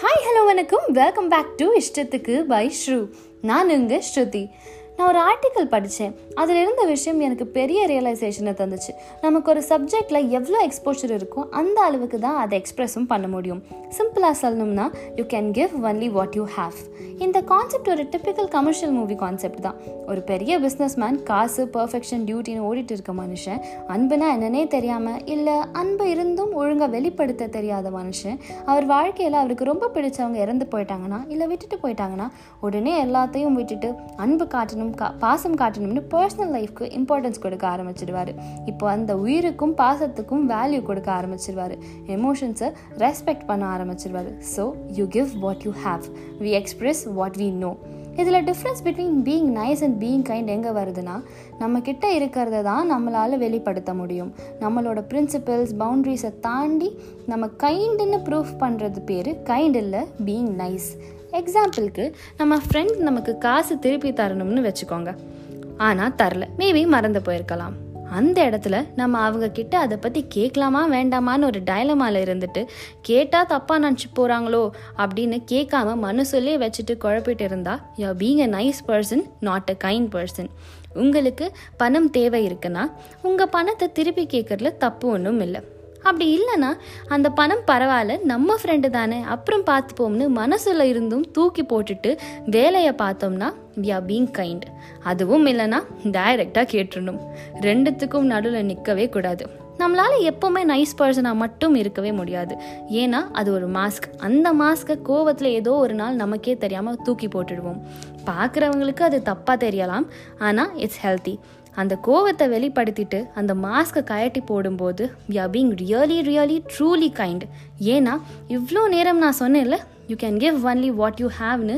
Hi hello வணக்கம். Welcome back to இஷ்டத்துக்கு by Shru நான் உங்க ஸ்ருதி. நான் ஒரு ஆர்டிக்கல் படித்தேன் அதில் இருந்த விஷயம் எனக்கு பெரிய ரியலைசேஷனை தந்துச்சு. நமக்கு ஒரு சப்ஜெக்டில் எவ்வளோ எக்ஸ்போஷர் இருக்கோ அந்த அளவுக்கு தான் அதை எக்ஸ்ப்ரெஸும் பண்ண முடியும். சிம்பிளாக சொல்லணும்னா you can give only what you have இந்த கான்செப்ட் ஒரு டிப்பிக்கல் கமர்ஷியல் மூவி கான்செப்ட் தான். ஒரு பெரிய பிஸ்னஸ் மேன் காசு பர்ஃபெக்ஷன் டியூட்டின்னு ஓடிட்டு இருக்க மனுஷன் அன்புனா என்னன்னே தெரியாமல் இல்லை அன்பு இருந்தும் ஒழுங்காக வெளிப்படுத்த தெரியாத மனுஷன் அவர் வாழ்க்கையில் அவருக்கு ரொம்ப பிடிச்சவங்க இறந்து போயிட்டாங்கன்னா இல்லை விட்டுட்டு போயிட்டாங்கன்னா உடனே எல்லாத்தையும் விட்டுட்டு அன்பு காட்டணும் கா பாசம் காட்டணும்னு பர்சனல் லைஃப்க்கு இம்பார்ட்டன்ஸ் கொடுக்க ஆரம்பிச்சிடுவார். இப்போ அந்த உயிருக்கும் பாசத்துக்கும் வேல்யூ கொடுக்க ஆரம்பிச்சிருவார் எமோஷன்ஸை ரெஸ்பெக்ட் பண்ண ஆரம்பிச்சிருவார் so you give what you have we express what we know இதில் difference between being nice and being kind எங்கே வருதுன்னா நம்மக்கிட்ட இருக்கிறத தான் நம்மளால் வெளிப்படுத்த முடியும். நம்மளோட பிரின்சிபல்ஸ் பவுண்ட்ரிஸை தாண்டி நம்ம கைண்டுன்னு ப்ரூஃப் பண்ணுறது பேர் கைண்ட் இல்லை பீயிங் நைஸ் எக்ஸாம்பிளுக்கு நம்ம ஃப்ரெண்ட் நமக்கு காசு திருப்பி தரணும்னு வச்சுக்கோங்க. ஆனால் தரல. மேபி மறந்து போயிருக்கலாம். அந்த இடத்துல நம்ம அவங்க கிட்ட அதை பற்றி கேட்கலாமா வேண்டாமான்னு ஒரு டைலமால இருந்துட்டு கேட்டால் தப்பாக நினச்சி போகிறாங்களோ அப்படின்னு கேட்காம மனசுலே வச்சுட்டு குழப்பிட்டு இருந்தா you being a nice person not a kind person உங்களுக்கு பணம் தேவை இருக்குன்னா உங்கள் பணத்தை திருப்பி கேட்கறதுல தப்பு ஒன்றும் இல்லை. அப்படி இல்லைன்னா அந்த பணம் பரவாயில்ல நம்ம ஃப்ரெண்டு தானே அப்புறம் பார்த்துப்போம்னு மனசில் இருந்தும் தூக்கி போட்டுட்டு வேலையை பார்த்தோம்னா வி ஆர் பீங் கைண்ட் அதுவும் இல்லைன்னா டைரெக்டாக கேட்டுடணும் ரெண்டுத்துக்கும் நடுவில் நிற்கவே கூடாது. நம்மளால் எப்போவுமே நைஸ் பர்சனாக மட்டும் இருக்கவே முடியாது. ஏன்னா அது ஒரு மாஸ்க் அந்த மாஸ்க்கை கோவத்தில் ஏதோ ஒரு நாள் நமக்கே தெரியாமல் தூக்கி போட்டுடுவோம். பார்க்குறவங்களுக்கு அது தப்பாக தெரியலாம். ஆனால் இட்ஸ் ஹெல்த்தி அந்த கோவத்தை வெளிப்படுத்திட்டு அந்த மாஸ்க்கை கயட்டி போடும்போது we are being really really truly kind ஏன்னா இவ்வளோ நேரம் நான் சொன்னேன்ல you can give only what you ஹாவ்னு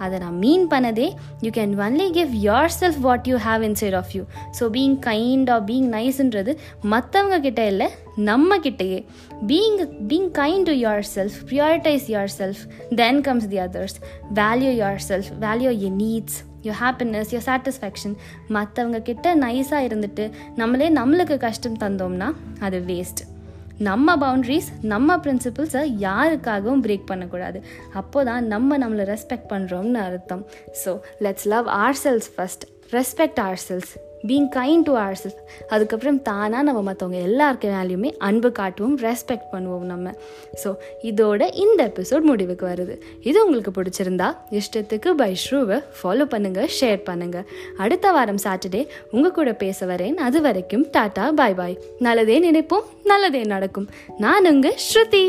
அதை நான் மீன் பண்ணதே you can only give yourself what you have inside of you so being kind or being நைஸ்ன்றது மற்றவங்க கிட்ட இல்லை நம்ம கிட்டேயே. Being being kind to yourself prioritise yourself then comes the others value yourself value a needs your happiness your satisfaction மற்றவங்க கிட்ட நைஸாக இருந்துட்டு நம்மளே நம்மளுக்கு கஷ்டம் தந்தோம்னா அது வேஸ்ட் நம்ம பவுண்ட்ரிஸ் நம்ம பிரின்சிபிள்ஸை யாருக்காகவும் பிரேக் பண்ணக்கூடாது. அப்போ தான் நம்ம நம்மளை ரெஸ்பெக்ட் பண்ணுறோம்னு அர்த்தம். So let's love ourselves first respect ourselves being kind to ourself அதுக்கப்புறம் தானாக நம்ம மற்றவங்க எல்லாருக்கு வேலையுமே அன்பு காட்டுவோம் ரெஸ்பெக்ட் பண்ணுவோம் நம்ம. ஸோ இதோட இந்த எபிசோட் முடிவுக்கு வருது. இது உங்களுக்கு பிடிச்சிருந்தா இஷ்டத்துக்கு பை ஷ்ரூவை ஃபாலோ பண்ணுங்கள் ஷேர் பண்ணுங்கள் அடுத்த வாரம் சாட்டர்டே உங்கள் கூட பேச வரேன். அது வரைக்கும் டாட்டா பாய் பாய் நல்லதே நினைப்போம் நல்லதே நடக்கும். நான் உங்கள் ஸ்ருதி.